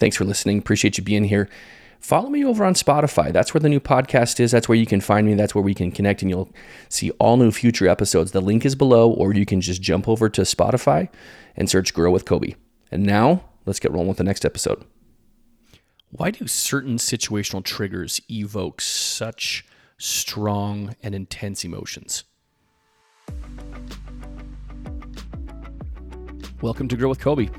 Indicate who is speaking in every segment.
Speaker 1: Thanks for listening. Appreciate you being here. Follow me over on Spotify. That's where the new podcast is. That's where you can find me. That's where we can connect and you'll see all new future episodes. The link is below, or you can just jump over to Spotify and search Grow with Coby. And now let's get rolling with the next episode. Why do certain situational triggers evoke such strong and intense emotions? Welcome to Grow with Coby.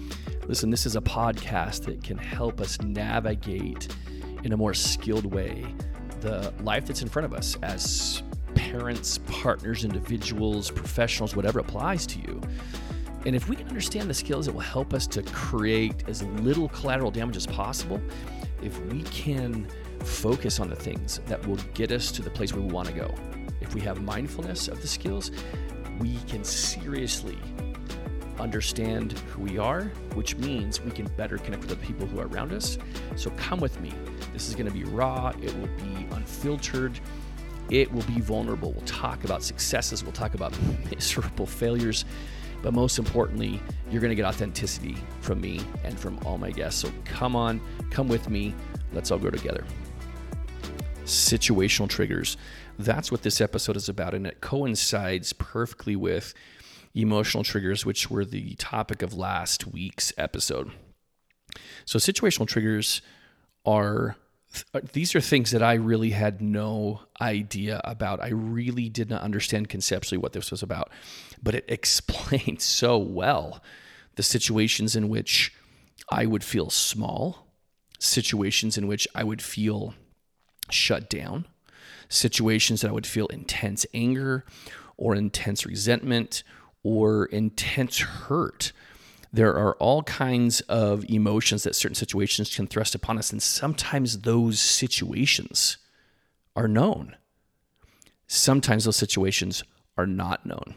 Speaker 1: Listen, this is a podcast that can help us navigate in a more skilled way the life that's in front of us as parents, partners, individuals, professionals, whatever applies to you. And if we can understand the skills that will help us to create as little collateral damage as possible, if we can focus on the things that will get us to the place where we want to go, if we have mindfulness of the skills, we can seriously understand who we are, which means we can better connect with the people who are around us. So come with me. This is going to be raw, it will be unfiltered, it will be vulnerable. We'll talk about successes, we'll talk about miserable failures, but most importantly, you're going to get authenticity from me and from all my guests. So come on, come with me. Let's all grow together. Situational triggers. That's what this episode is about, and it coincides perfectly with emotional triggers, which were the topic of last week's episode. So, situational triggers are these are things that I really had no idea about. I really did not understand conceptually what this was about, but it explains so well the situations in which I would feel small, situations in which I would feel shut down, situations that I would feel intense anger or intense resentment or intense hurt. There are all kinds of emotions that certain situations can thrust upon us, and sometimes those situations are known. Sometimes those situations are not known.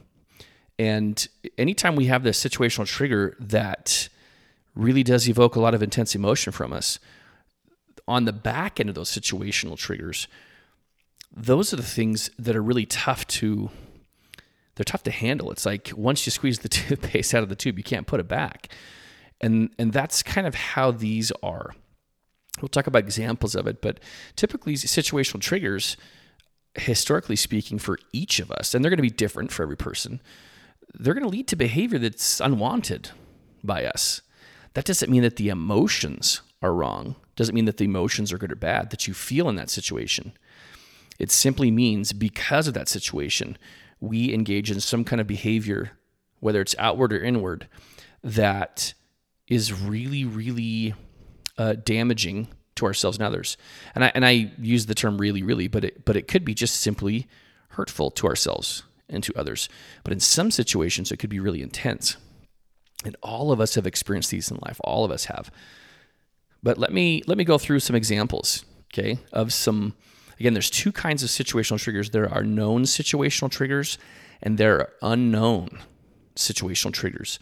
Speaker 1: And anytime we have this situational trigger that really does evoke a lot of intense emotion from us, on the back end of those situational triggers, those are the things that are really tough to they're tough to handle. It's like once you squeeze the toothpaste out of the tube, you can't put it back. And and that's kind of how these are. We'll talk about examples of it, but typically situational triggers, historically speaking, for each of us, and they're going to be different for every person, they're going to lead to behavior that's unwanted by us. That doesn't mean that the emotions are wrong. Doesn't mean that the emotions are good or bad that you feel in that situation. It simply means because of that situation, we engage in some kind of behavior, whether it's outward or inward, that is really, really uh, damaging to ourselves and others. And I and I use the term really, really, but it but it could be just simply hurtful to ourselves and to others. But in some situations, it could be really intense. And all of us have experienced these in life. All of us have. But let me let me go through some examples, okay, of some Again, there's two kinds of situational triggers. There are known situational triggers and there are unknown situational triggers.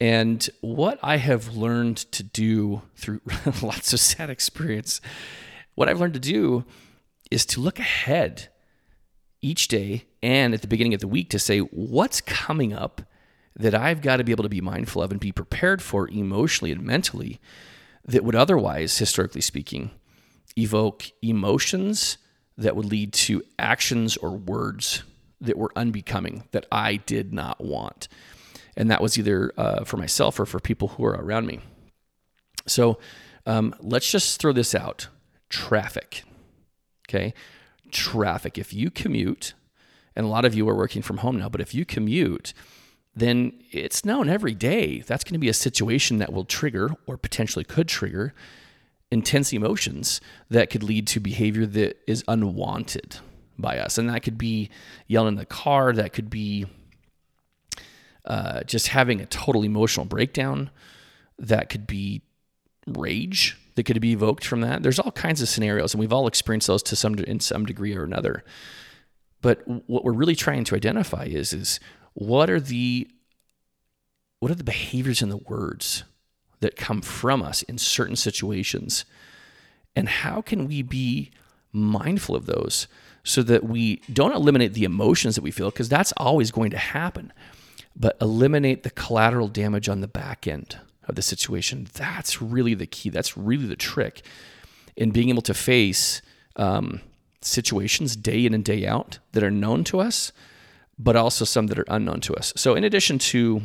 Speaker 1: And what I have learned to do through lots of sad experience, what I've learned to do is to look ahead each day and at the beginning of the week to say, what's coming up that I've got to be able to be mindful of and be prepared for emotionally and mentally that would otherwise, historically speaking, evoke emotions that would lead to actions or words that were unbecoming that I did not want. And that was either uh, for myself or for people who are around me. So um, let's just throw this out traffic. Okay. Traffic. If you commute, and a lot of you are working from home now, but if you commute, then it's known every day that's going to be a situation that will trigger or potentially could trigger intense emotions that could lead to behavior that is unwanted by us. And that could be yelling in the car, that could be uh, just having a total emotional breakdown, that could be rage that could be evoked from that. There's all kinds of scenarios, and we've all experienced those to some in some degree or another. But what we're really trying to identify is is what are the what are the behaviors and the words that come from us in certain situations. And how can we be mindful of those so that we don't eliminate the emotions that we feel, because that's always going to happen, but eliminate the collateral damage on the back end of the situation. That's really the key. That's really the trick in being able to face um, situations day in and day out that are known to us, but also some that are unknown to us. So, in addition to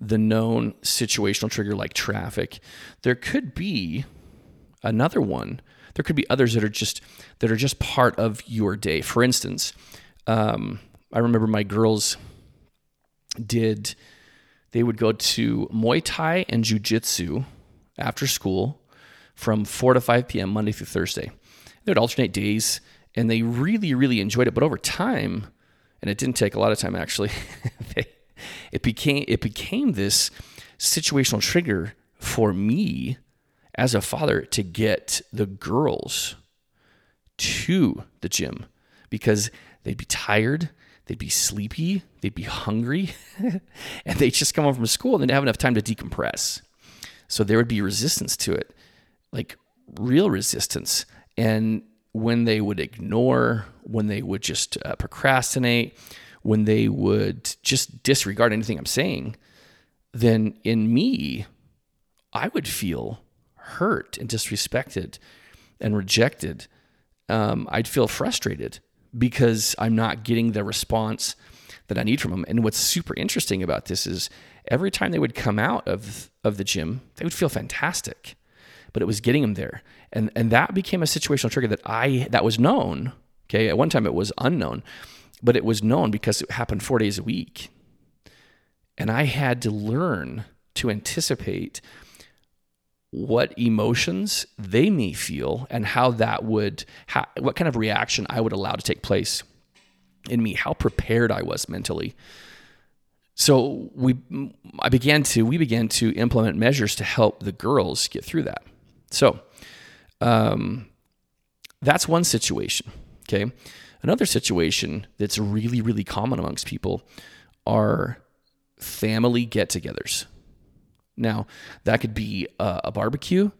Speaker 1: the known situational trigger like traffic, there could be another one. There could be others that are just that are just part of your day. For instance, um, I remember my girls did they would go to Muay Thai and Jiu Jitsu after school from 4 to 5 p.m. Monday through Thursday. They would alternate days and they really, really enjoyed it. But over time, and it didn't take a lot of time actually, they, it became it became this situational trigger for me as a father to get the girls to the gym because they'd be tired, they'd be sleepy, they'd be hungry, and they'd just come home from school and they'd have enough time to decompress. So there would be resistance to it, like real resistance. And when they would ignore, when they would just uh, procrastinate, when they would just disregard anything I'm saying, then in me, I would feel hurt and disrespected and rejected. Um, I'd feel frustrated because I'm not getting the response that I need from them. And what's super interesting about this is every time they would come out of of the gym, they would feel fantastic, but it was getting them there, and and that became a situational trigger that I that was known. Okay, at one time it was unknown, but it was known because it happened four days a week, and I had to learn to anticipate what emotions they may feel and how that would how, what kind of reaction I would allow to take place in me how prepared I was mentally. So we I began to we began to implement measures to help the girls get through that. So um, that's one situation okay another situation that's really really common amongst people are family get-togethers now, that could be a, a barbecue,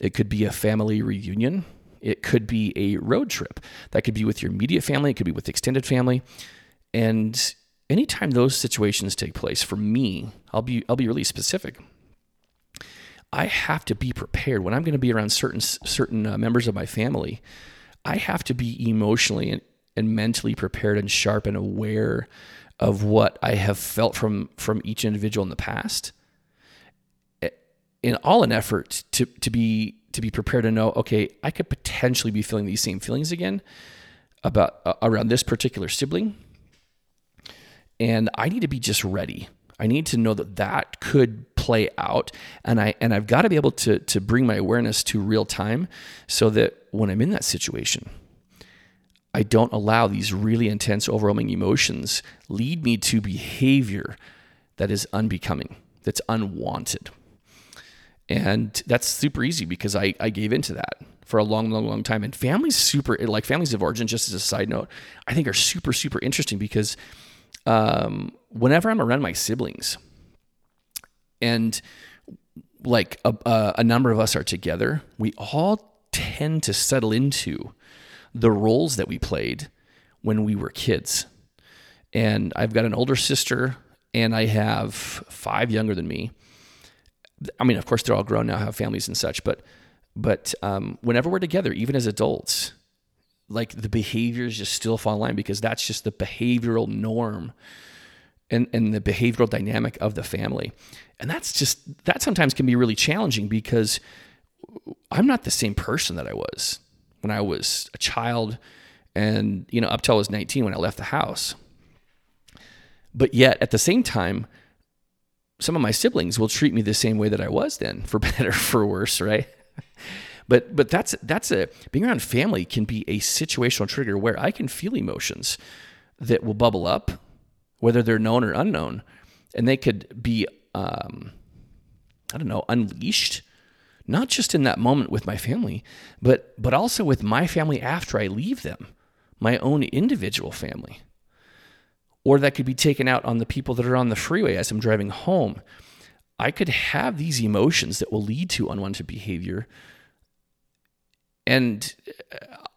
Speaker 1: it could be a family reunion, it could be a road trip. That could be with your immediate family, it could be with extended family. And anytime those situations take place, for me, I'll be I'll be really specific. I have to be prepared when I'm going to be around certain certain uh, members of my family. I have to be emotionally and, mentally prepared and sharp and aware of what I have felt from from each individual in the past. In all an effort to to be to be prepared to know okay i could potentially be feeling these same feelings again about uh, around this particular sibling. And i need to be just ready. I need to know that that could play out. And i and i've got to be able to to bring my awareness to real time so that when i'm in that situation i don't allow these really intense overwhelming emotions lead me to behavior that is unbecoming that's unwanted and that's super easy because I, I gave into that for a long, long, long time. And families super like families of origin, just as a side note, I think are super, super interesting because um, whenever I'm around my siblings and like a, a number of us are together, we all tend to settle into the roles that we played when we were kids. And I've got an older sister and I have five younger than me. I mean, of course, they're all grown now, have families and such, but but um, whenever we're together, even as adults, like the behaviors just still fall in line because that's just the behavioral norm and and the behavioral dynamic of the family, and that's just that sometimes can be really challenging because I'm not the same person that I was when I was a child, and you know up till I was 19 when I left the house. But yet at the same time, some of my siblings will treat me the same way that I was then, for better for worse, right? but but that's that's a being around family can be a situational trigger where I can feel emotions that will bubble up, whether they're known or unknown, and they could be um, I don't know unleashed, not just in that moment with my family, but but also with my family after I leave them, my own individual family or that could be taken out on the people that are on the freeway as I'm driving home. I could have these emotions that will lead to unwanted behavior. And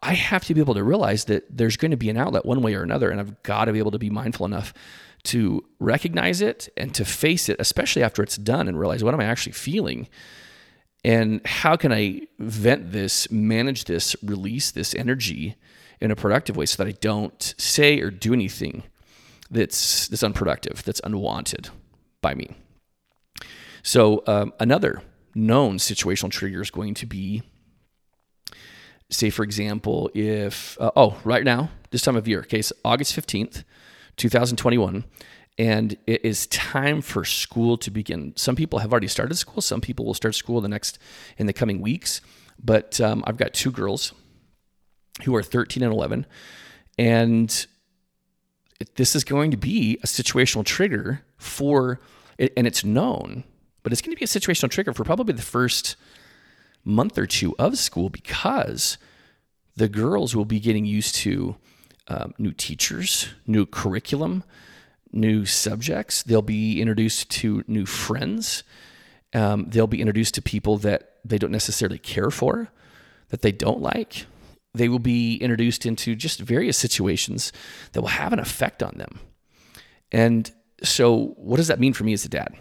Speaker 1: I have to be able to realize that there's going to be an outlet one way or another. And I've got to be able to be mindful enough to recognize it and to face it, especially after it's done and realize what am I actually feeling? And how can I vent this, manage this, release this energy in a productive way so that I don't say or do anything that's that's unproductive, that's unwanted by me. So um, another known situational trigger is going to be, say, for example, if uh, oh, right now, this time of year, okay, August fifteenth, two thousand twenty-one, and it is time for school to begin. Some people have already started school. Some people will start school the next in the coming weeks. But um, I've got two girls who are thirteen and eleven, and this is going to be a situational trigger for, and it's known, but it's going to be a situational trigger for probably the first month or two of school because the girls will be getting used to um, new teachers, new curriculum, new subjects. They'll be introduced to new friends. Um, they'll be introduced to people that they don't necessarily care for, that they don't like they will be introduced into just various situations that will have an effect on them. And so what does that mean for me as a dad?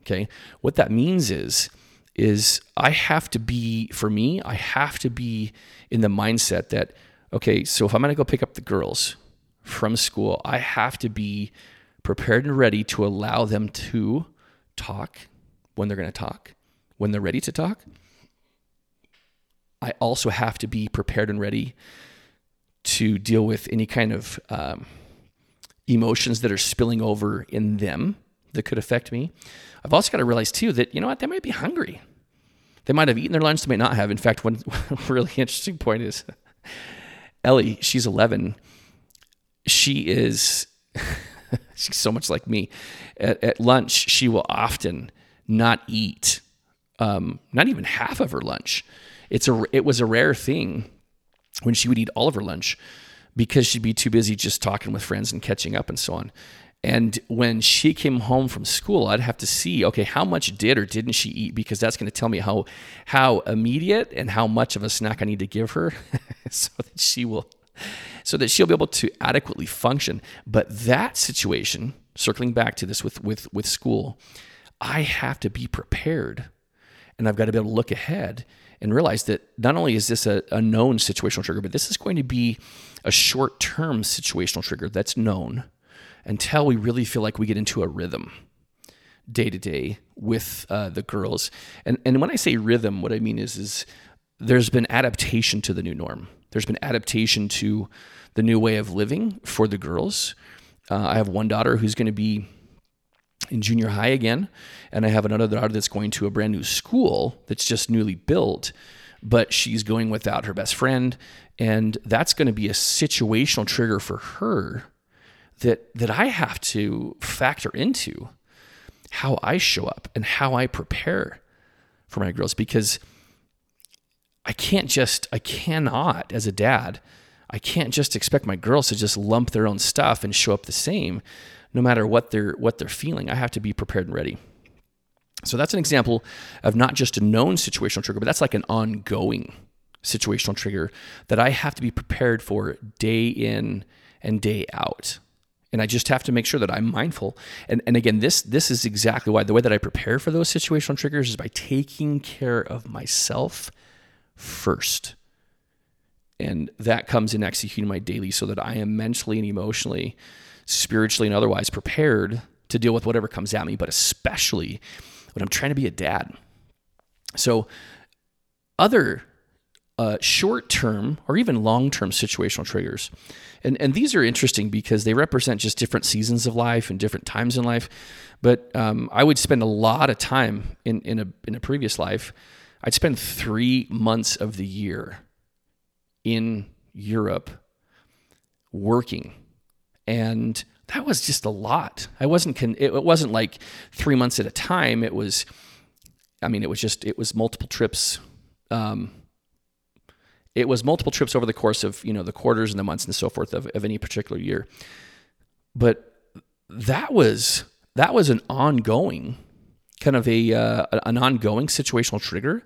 Speaker 1: Okay? What that means is is I have to be for me, I have to be in the mindset that okay, so if I'm going to go pick up the girls from school, I have to be prepared and ready to allow them to talk when they're going to talk, when they're ready to talk, I also have to be prepared and ready to deal with any kind of um, emotions that are spilling over in them that could affect me. I've also got to realize too that you know what they might be hungry. They might have eaten their lunch. They might not have. In fact, one really interesting point is Ellie. She's 11. She is she's so much like me. At, at lunch, she will often not eat, um, not even half of her lunch it's a it was a rare thing when she would eat all of her lunch because she'd be too busy just talking with friends and catching up and so on. And when she came home from school, I'd have to see, okay, how much did or didn't she eat? Because that's going to tell me how how immediate and how much of a snack I need to give her, so that she will, so that she'll be able to adequately function. But that situation, circling back to this with with with school, I have to be prepared, and I've got to be able to look ahead and realize that not only is this a, a known situational trigger, but this is going to be a short term situational trigger that's known until we really feel like we get into a rhythm day to day with uh, the girls. And, and when I say rhythm, what I mean is, is there's been adaptation to the new norm. There's been adaptation to the new way of living for the girls. Uh, I have one daughter who's going to be in junior high again, and I have another daughter that's going to a brand new school that's just newly built, but she's going without her best friend, and that's going to be a situational trigger for her that that I have to factor into how I show up and how I prepare for my girls because I can't just I cannot as a dad I can't just expect my girls to just lump their own stuff and show up the same no matter what they're what they're feeling. I have to be prepared and ready. So that's an example of not just a known situational trigger, but that's like an ongoing situational trigger that I have to be prepared for day in and day out. And I just have to make sure that I'm mindful. And, and again, this this is exactly why the way that I prepare for those situational triggers is by taking care of myself first. And that comes in executing my daily so that I am mentally and emotionally spiritually and otherwise prepared to deal with whatever comes at me, but especially when I'm trying to be a dad. So, other uh, short term or even long term situational triggers. And, and these are interesting because they represent just different seasons of life and different times in life. But um, I would spend a lot of time in, in, a, in a previous life. I'd spend three months of the year in Europe working and that was just a lot. I wasn't con- it wasn't like 3 months at a time. It was I mean, it was just it was multiple trips um, it was multiple trips over the course of, you know, the quarters and the months and so forth of, of any particular year. But that was that was an ongoing kind of a uh, an ongoing situational trigger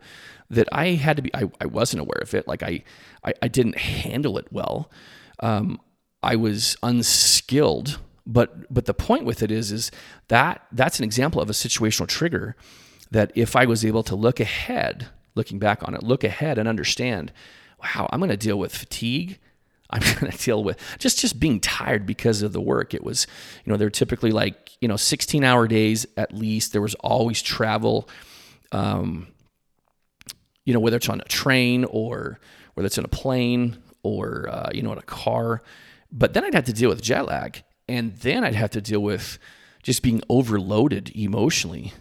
Speaker 1: that I had to be I, I wasn't aware of it like I I, I didn't handle it well um, I was unskilled But but the point with it is is that that's an example of a situational trigger that if I was able to look ahead, looking back on it, look ahead and understand, wow, I'm going to deal with fatigue. I'm going to deal with just just being tired because of the work. It was, you know, they're typically like you know 16 hour days at least. There was always travel, um, you know, whether it's on a train or whether it's in a plane or uh, you know in a car. But then I'd have to deal with jet lag, and then I'd have to deal with just being overloaded emotionally.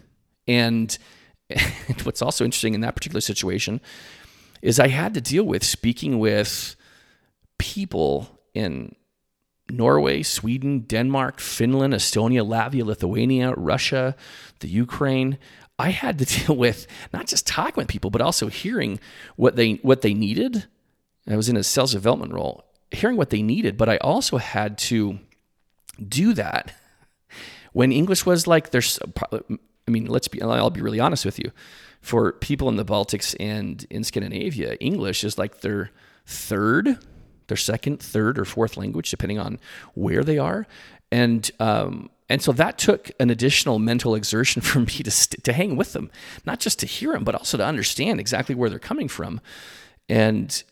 Speaker 1: And, and what's also interesting in that particular situation is I had to deal with speaking with people in Norway, Sweden, Denmark, Finland, Estonia, Latvia, Lithuania, Russia, the Ukraine. I had to deal with not just talking with people, but also hearing what they what they needed. I was in a sales development role, hearing what they needed, but I also had to do that when English was like there's I mean, let's be I'll be really honest with you. For people in the Baltics and in Scandinavia, English is like their third, their second, third, or fourth language, depending on where they are. And um, and so that took an additional mental exertion for me to st- to hang with them, not just to hear them, but also to understand exactly where they're coming from. And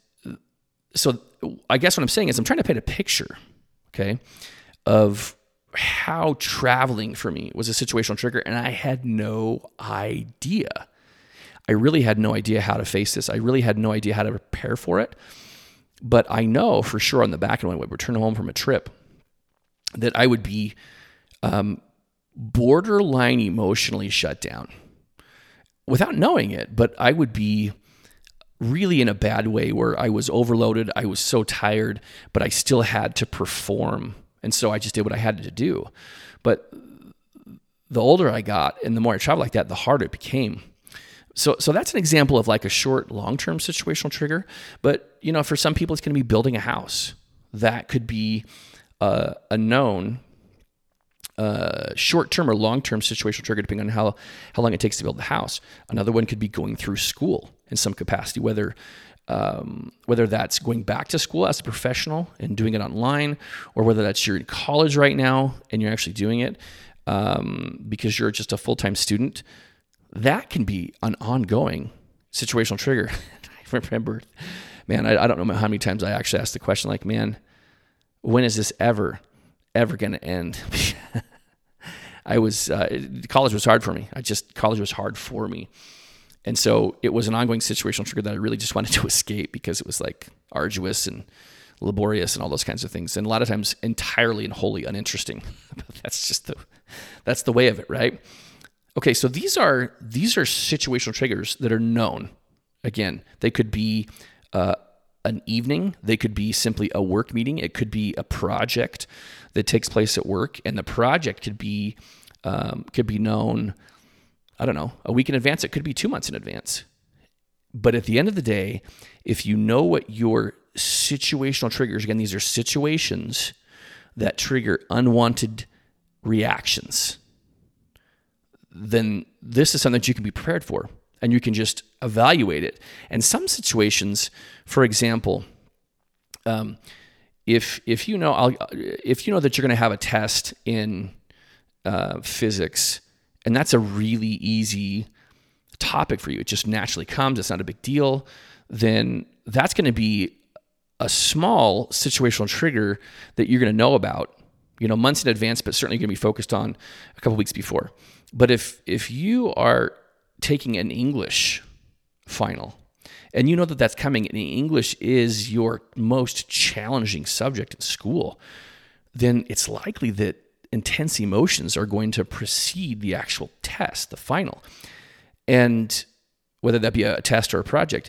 Speaker 1: so I guess what I'm saying is I'm trying to paint a picture, okay, of how traveling for me was a situational trigger, and I had no idea. I really had no idea how to face this. I really had no idea how to prepare for it. But I know for sure on the back end when we return home from a trip that I would be um, borderline emotionally shut down without knowing it. But I would be really in a bad way where I was overloaded. I was so tired, but I still had to perform and so I just did what I had to do. But the older I got and the more I traveled like that, the harder it became. So, so that's an example of like a short, long-term situational trigger. But you know, for some people, it's going to be building a house. That could be uh, a known uh, short-term or long-term situational trigger, depending on how how long it takes to build the house. Another one could be going through school in some capacity, whether um, whether that's going back to school as a professional and doing it online, or whether that's you're in college right now and you're actually doing it um, because you're just a full time student, that can be an ongoing situational trigger. I remember, man, I, I don't know how many times I actually asked the question, like, man, when is this ever, ever going to end? I was, uh, college was hard for me. I just, college was hard for me. And so it was an ongoing situational trigger that I really just wanted to escape because it was like arduous and laborious and all those kinds of things. And a lot of times entirely and wholly uninteresting. that's just the that's the way of it, right? Okay, so these are these are situational triggers that are known. Again, they could be uh, an evening. They could be simply a work meeting. It could be a project that takes place at work, and the project could be um, could be known I don't know, a week in advance. It could be two months in advance. But at the end of the day, if you know what your situational triggers, again, these are situations that trigger unwanted reactions, then this is something that you can be prepared for and you can just evaluate it. And some situations, for example, um, if if you know I'll, if you know that you're going to have a test in uh, physics and that's a really easy topic for you. It just naturally comes, it's not a big deal. Then that's going to be a small situational trigger that you're going to know about, you know, months in advance, but certainly going to be focused on a couple weeks before. But if if you are taking an English final and you know that that's coming and English is your most challenging subject in school, then it's likely that intense emotions are going to precede the actual test, the final. And whether that be a test or a project.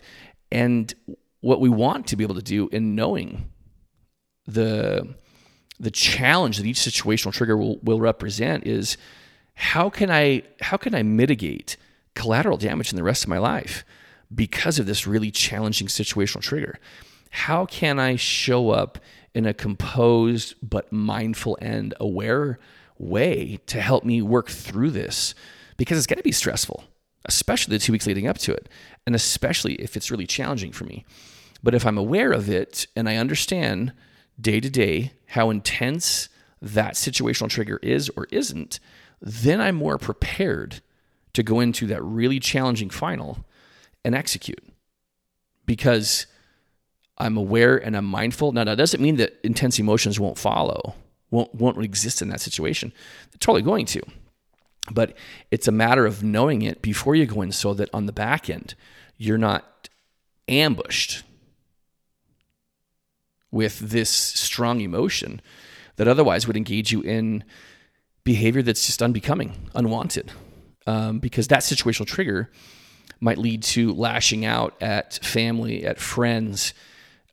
Speaker 1: And what we want to be able to do in knowing the the challenge that each situational trigger will, will represent is how can I how can I mitigate collateral damage in the rest of my life because of this really challenging situational trigger? How can I show up in a composed but mindful and aware way to help me work through this because it's going to be stressful, especially the two weeks leading up to it, and especially if it's really challenging for me. But if I'm aware of it and I understand day to day how intense that situational trigger is or isn't, then I'm more prepared to go into that really challenging final and execute because I'm aware and I'm mindful. Now, that doesn't mean that intense emotions won't follow, won't, won't exist in that situation. They're totally going to. But it's a matter of knowing it before you go in so that on the back end, you're not ambushed with this strong emotion that otherwise would engage you in behavior that's just unbecoming, unwanted. Um, because that situational trigger might lead to lashing out at family, at friends,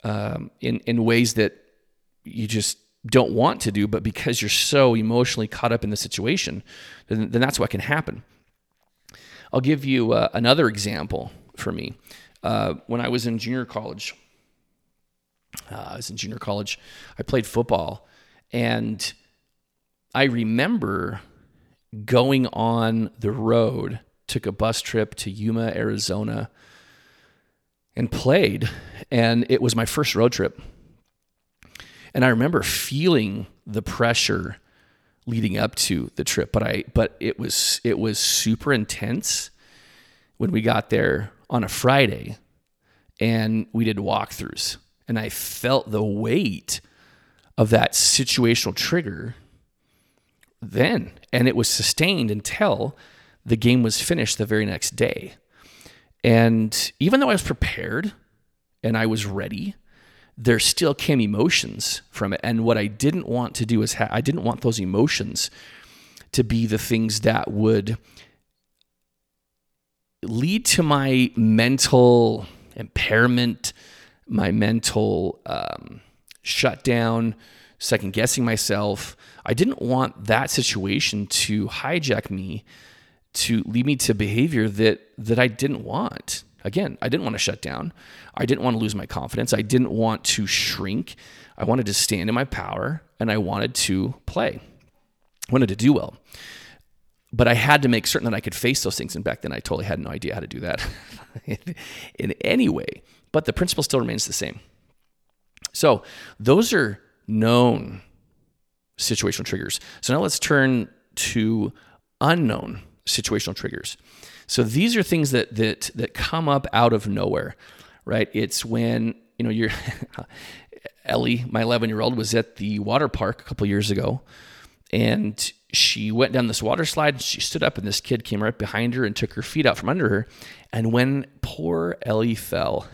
Speaker 1: um, in in ways that you just don't want to do, but because you're so emotionally caught up in the situation, then, then that's what can happen. I'll give you uh, another example for me. Uh, when I was in junior college, uh, I was in junior college, I played football, and I remember going on the road, took a bus trip to Yuma, Arizona, and played. And it was my first road trip. And I remember feeling the pressure leading up to the trip, but I but it was it was super intense when we got there on a Friday and we did walkthroughs and I felt the weight of that situational trigger then and it was sustained until the game was finished the very next day. And even though I was prepared and I was ready, there still came emotions from it. And what I didn't want to do is ha- I didn't want those emotions to be the things that would lead to my mental impairment, my mental um, shutdown, second guessing myself. I didn't want that situation to hijack me to lead me to behavior that that I didn't want. Again, I didn't want to shut down. I didn't want to lose my confidence. I didn't want to shrink. I wanted to stand in my power and I wanted to play. I wanted to do well. But I had to make certain that I could face those things. And back then, I totally had no idea how to do that in any way. But the principle still remains the same. So, those are known situational triggers. So, now let's turn to unknown situational triggers. So these are things that that that come up out of nowhere, right? It's when you know you're Ellie, my 11 year old, was at the water park a couple years ago, and she went down this water slide. She stood up, and this kid came right behind her and took her feet out from under her. And when poor Ellie fell,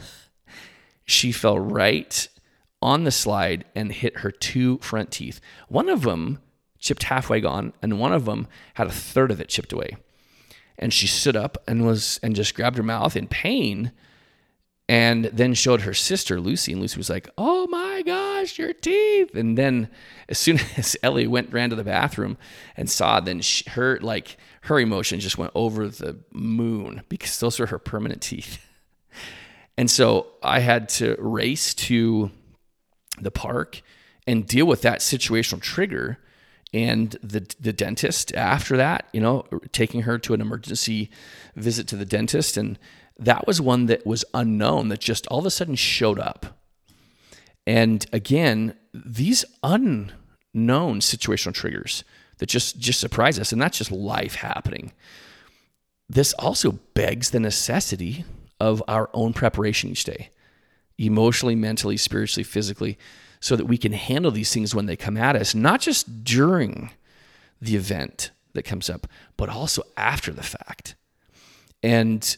Speaker 1: she fell right on the slide and hit her two front teeth. One of them chipped halfway gone, and one of them had a third of it chipped away. And she stood up and was and just grabbed her mouth in pain, and then showed her sister Lucy, and Lucy was like, "Oh my gosh, your teeth!" And then as soon as Ellie went ran to the bathroom and saw, then she, her like her emotion just went over the moon because those are her permanent teeth. And so I had to race to the park and deal with that situational trigger and the the dentist after that, you know, taking her to an emergency visit to the dentist and that was one that was unknown that just all of a sudden showed up. And again, these unknown situational triggers that just just surprise us and that's just life happening. This also begs the necessity of our own preparation each day. Emotionally, mentally, spiritually, physically so that we can handle these things when they come at us, not just during the event that comes up, but also after the fact. And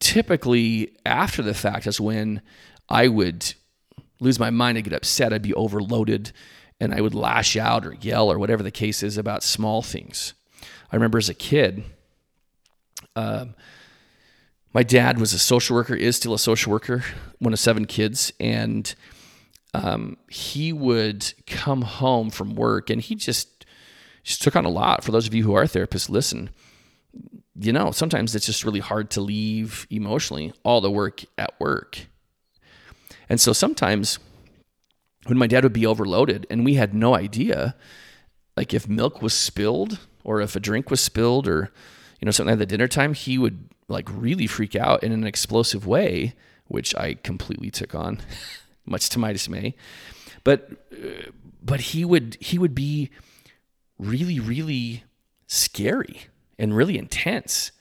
Speaker 1: typically, after the fact is when I would lose my mind, I'd get upset, I'd be overloaded, and I would lash out or yell or whatever the case is about small things. I remember as a kid, um, my dad was a social worker, is still a social worker, one of seven kids, and um, he would come home from work and he just, just took on a lot. For those of you who are therapists, listen, you know, sometimes it's just really hard to leave emotionally all the work at work. And so sometimes when my dad would be overloaded and we had no idea, like if milk was spilled or if a drink was spilled or, you know, something at the dinner time, he would like really freak out in an explosive way, which I completely took on. much to my dismay. But uh, but he would he would be really really scary and really intense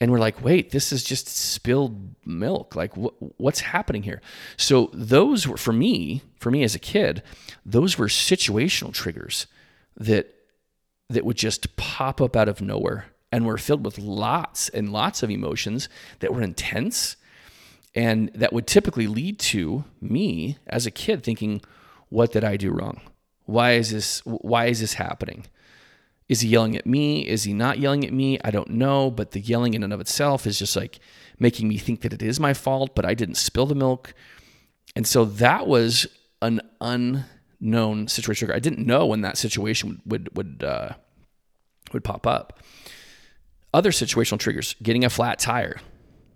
Speaker 1: and we're like wait this is just spilled milk like wh- what's happening here so those were for me for me as a kid those were situational triggers that that would just pop up out of nowhere and were filled with lots and lots of emotions that were intense and that would typically lead to me as a kid thinking what did i do wrong? Why is this why is this happening? Is he yelling at me? Is he not yelling at me? I don't know but the yelling in and of itself is just like making me think that it is my fault but i didn't spill the milk. And so that was an unknown situation i didn't know when that situation would would uh, would pop up other situational triggers getting a flat tire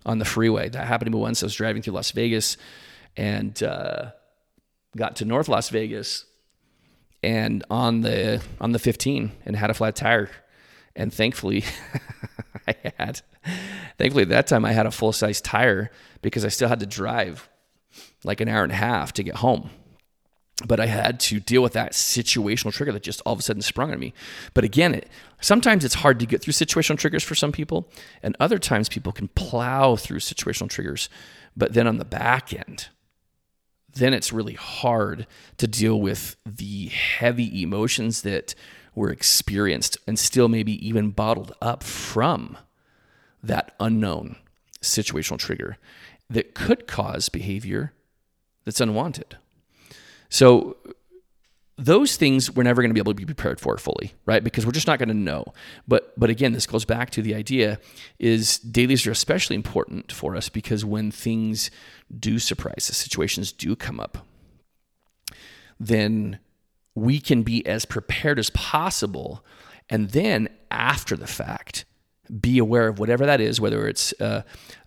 Speaker 1: on the freeway. That happened to me once. I was driving through las vegas and uh, got to north las vegas and on the on the 15 and had a flat tire. And thankfully i had thankfully at that time i had a full size tire because i still had to drive like an hour and a half to get home but i had to deal with that situational trigger that just all of a sudden sprung on me but again it sometimes it's hard to get through situational triggers for some people and other times people can plow through situational triggers but then on the back end then it's really hard to deal with the heavy emotions that were experienced and still maybe even bottled up from that unknown situational trigger that could cause behavior that's unwanted. So, those things we're never going to be able to be prepared for fully, right? Because we're just not going to know. But but again, this goes back to the idea is dailies are especially important for us because when things do surprise us, situations do come up, then we can be as prepared as possible and then after the fact be aware of whatever that is whether it's uh,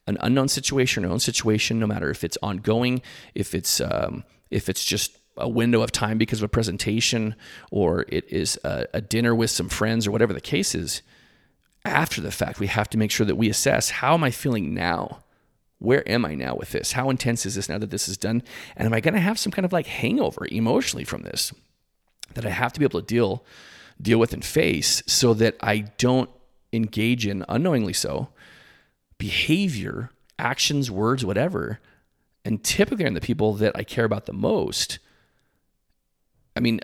Speaker 1: an unknown situation or own situation no matter if it's ongoing if it's um, if it's just a window of time because of a presentation or it is a, a dinner with some friends or whatever the case is, after the fact, we have to make sure that we assess how am I feeling now? Where am I now with this? How intense is this now that this is done? And am I going to have some kind of like hangover emotionally from this that I have to be able to deal deal with and face so that I don't engage in unknowingly so behavior, actions, words, whatever. And typically in the people that I care about the most I mean,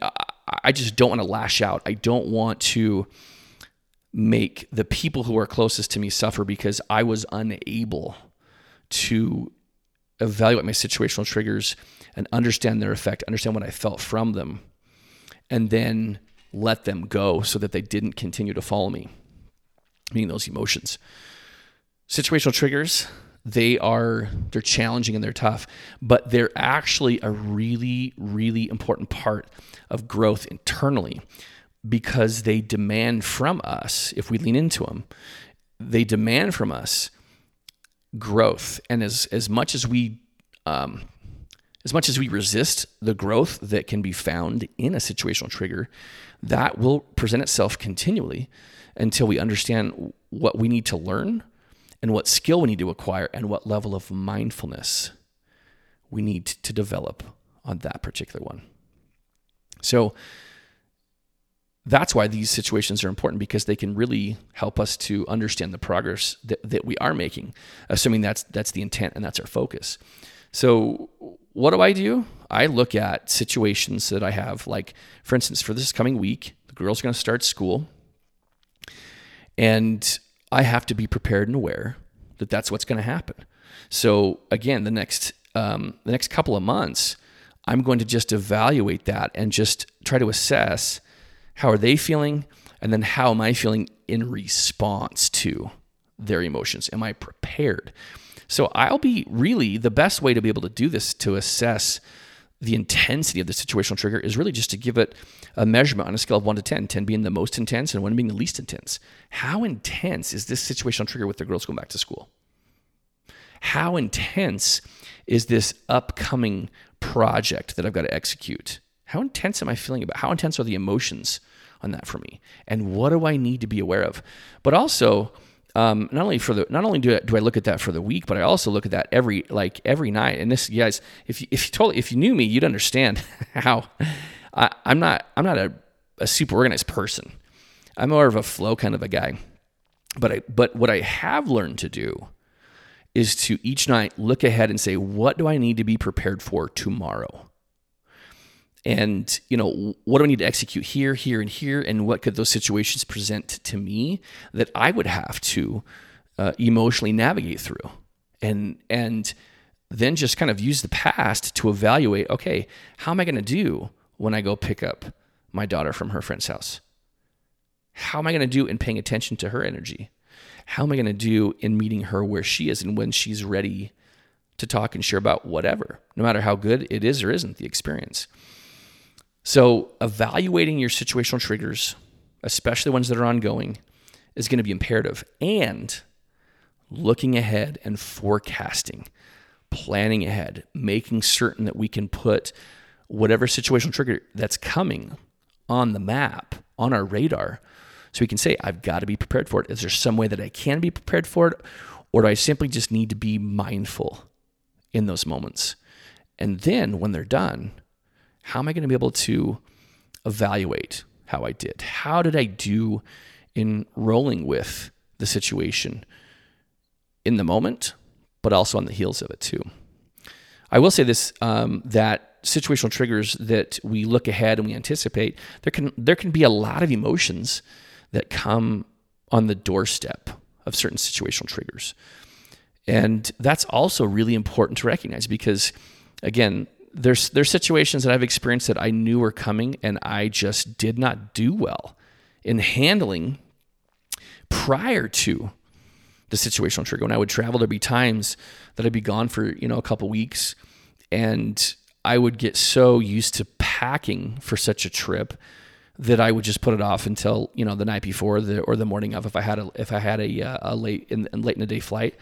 Speaker 1: I just don't want to lash out. I don't want to make the people who are closest to me suffer because I was unable to evaluate my situational triggers and understand their effect, understand what I felt from them, and then let them go so that they didn't continue to follow me, meaning those emotions. Situational triggers, they are they're challenging and they're tough but they're actually a really really important part of growth internally because they demand from us if we lean into them they demand from us growth. And as as much as we um, as much as we resist the growth that can be found in a situational trigger that will present itself continually until we understand what we need to learn and what skill we need to acquire and what level of mindfulness we need to develop on that particular one. So that's why these situations are important because they can really help us to understand the progress that, that we are making, assuming that's that's the intent and that's our focus. So what do I do? I look at situations that I have, like for instance, for this coming week, the girl's are going to start school, and I have to be prepared and aware that that's what's going to happen. So again, the next um, the next couple of months, I'm going to just evaluate that and just try to assess how are they feeling, and then how am I feeling in response to their emotions? Am I prepared? So I'll be really the best way to be able to do this to assess the intensity of the situational trigger is really just to give it a measurement on a scale of 1 to 10, 10 being the most intense and 1 being the least intense. How intense is this situational trigger with the girls going back to school? How intense is this upcoming project that I've got to execute? How intense am I feeling about? How intense are the emotions on that for me? And what do I need to be aware of? But also, um, not only for the not only do I, do I look at that for the week, but I also look at that every like every night. And this, guys, if you, if you told if you knew me, you'd understand how I, I'm not I'm not a, a super organized person. I'm more of a flow kind of a guy. But I but what I have learned to do is to each night look ahead and say, what do I need to be prepared for tomorrow? And, you know, what do I need to execute here, here, and here? And what could those situations present to me that I would have to uh, emotionally navigate through? And, and, then just kind of use the past to evaluate okay, how am I going to do when I go pick up my daughter from her friend's house? How am I going to do in paying attention to her energy? How am I going to do in meeting her where she is and when she's ready to talk and share about whatever, no matter how good it is or isn't the experience? So, evaluating your situational triggers, especially ones that are ongoing, is going to be imperative. And looking ahead and forecasting planning ahead, making certain that we can put whatever situational trigger that's coming on the map, on our radar, so we can say, I've got to be prepared for it. Is there some way that I can be prepared for it? Or do I simply just need to be mindful in those moments? And then when they're done, how am I going to be able to evaluate how I did? How did I do in rolling with the situation in the moment? but also on the heels of it too. I will say this um, that situational triggers that we look ahead and we anticipate, there can there can be a lot of emotions that come on the doorstep of certain situational triggers. And that's also really important to recognize because again, there's there's situations that I've experienced that I knew were coming and I just did not do well in handling prior to the situational trigger. When I would travel, there'd be times that I'd be gone for, you know, a couple weeks and I would get so used to packing for such a trip that I would just put it off until, you know, the night before the, or the morning of if I had a, if I had a, uh, a late in, late in the day flight.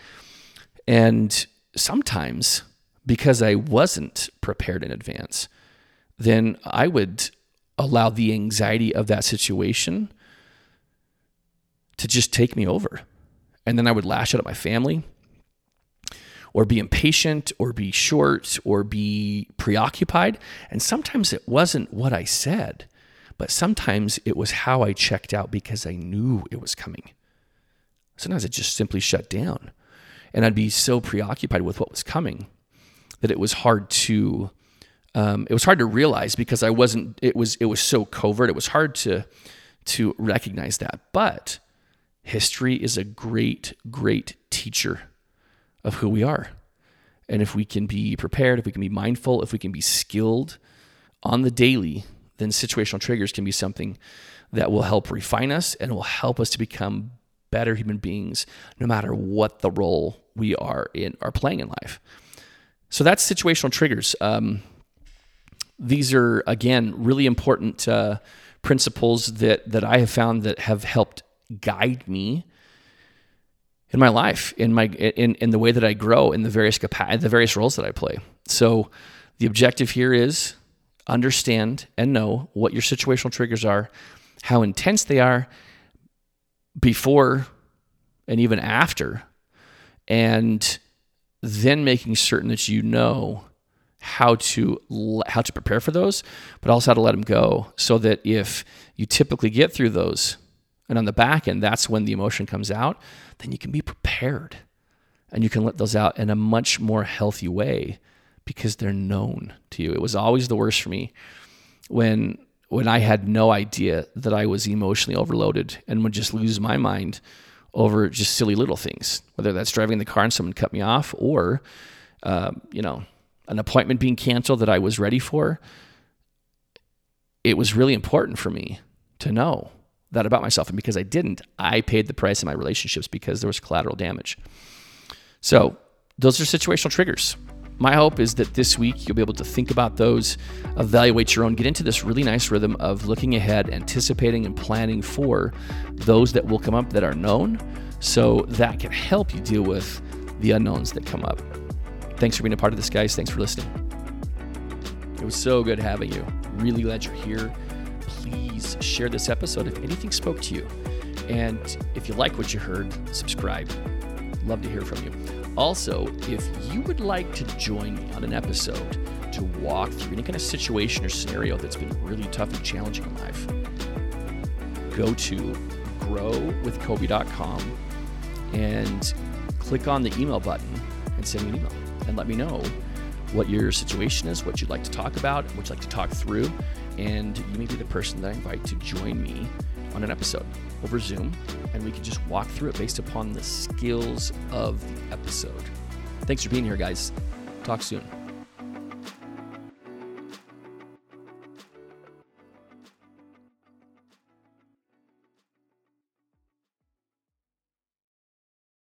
Speaker 1: And sometimes because I wasn't prepared in advance, then I would allow the anxiety of that situation to just take me over and then I would lash out at my family or be impatient or be short or be preoccupied. And sometimes it wasn't what I said, but sometimes it was how I checked out because I knew it was coming. Sometimes it just simply shut down. And I'd be so preoccupied with what was coming that it was hard to um, it was hard to realize because I wasn't it was it was so covert. It was hard to to recognize that. But history is a great, great teacher of who we are. And if we can be prepared, if we can be mindful, if we can be skilled on the daily, then situational triggers can be something that will help refine us and will help us to become better human beings no matter what the role we are in are playing in life. So that's situational triggers. Um, these are again really important uh, principles that that I have found that have helped guide me in my life, in my in in the way that I grow, in the various capa- the various roles that I play. So the objective here is understand and know what your situational triggers are, how intense they are before and even after, and then making certain that you know how to how to prepare for those, but also how to let them go, so that if you typically get through those and on the back end, that's when the emotion comes out, then you can be prepared and you can let those out in a much more healthy way because they're known to you. It was always the worst for me when when I had no idea that I was emotionally overloaded and would just lose my mind over just silly little things, whether that's driving the car and someone cut me off or, uh, you know, an appointment being canceled that I was ready for. It was really important for me to know that about myself. And because I didn't, I paid the price in my relationships because there was collateral damage. So, those are situational triggers. My hope is that this week you'll be able to think about those, evaluate your own, get into this really nice rhythm of looking ahead, anticipating, and planning for those that will come up that are known. So that can help you deal with the unknowns that come up. Thanks for being a part of this, guys. Thanks for listening. It was so good having you. Really glad you're here please share this episode if anything spoke to you. And if you like what you heard, subscribe. Love to hear from you. Also, if you would like to join me on an episode to walk through any kind of situation or scenario that's been really tough and challenging in life, go to growwithcoby.com and click on the email button and send me an email and let me know what your situation is, what you'd like to talk about, what you'd like to talk through, and you may be the person that I invite to join me on an episode over Zoom, and we can just walk through it based upon the skills of the episode. Thanks for being here, guys. Talk soon.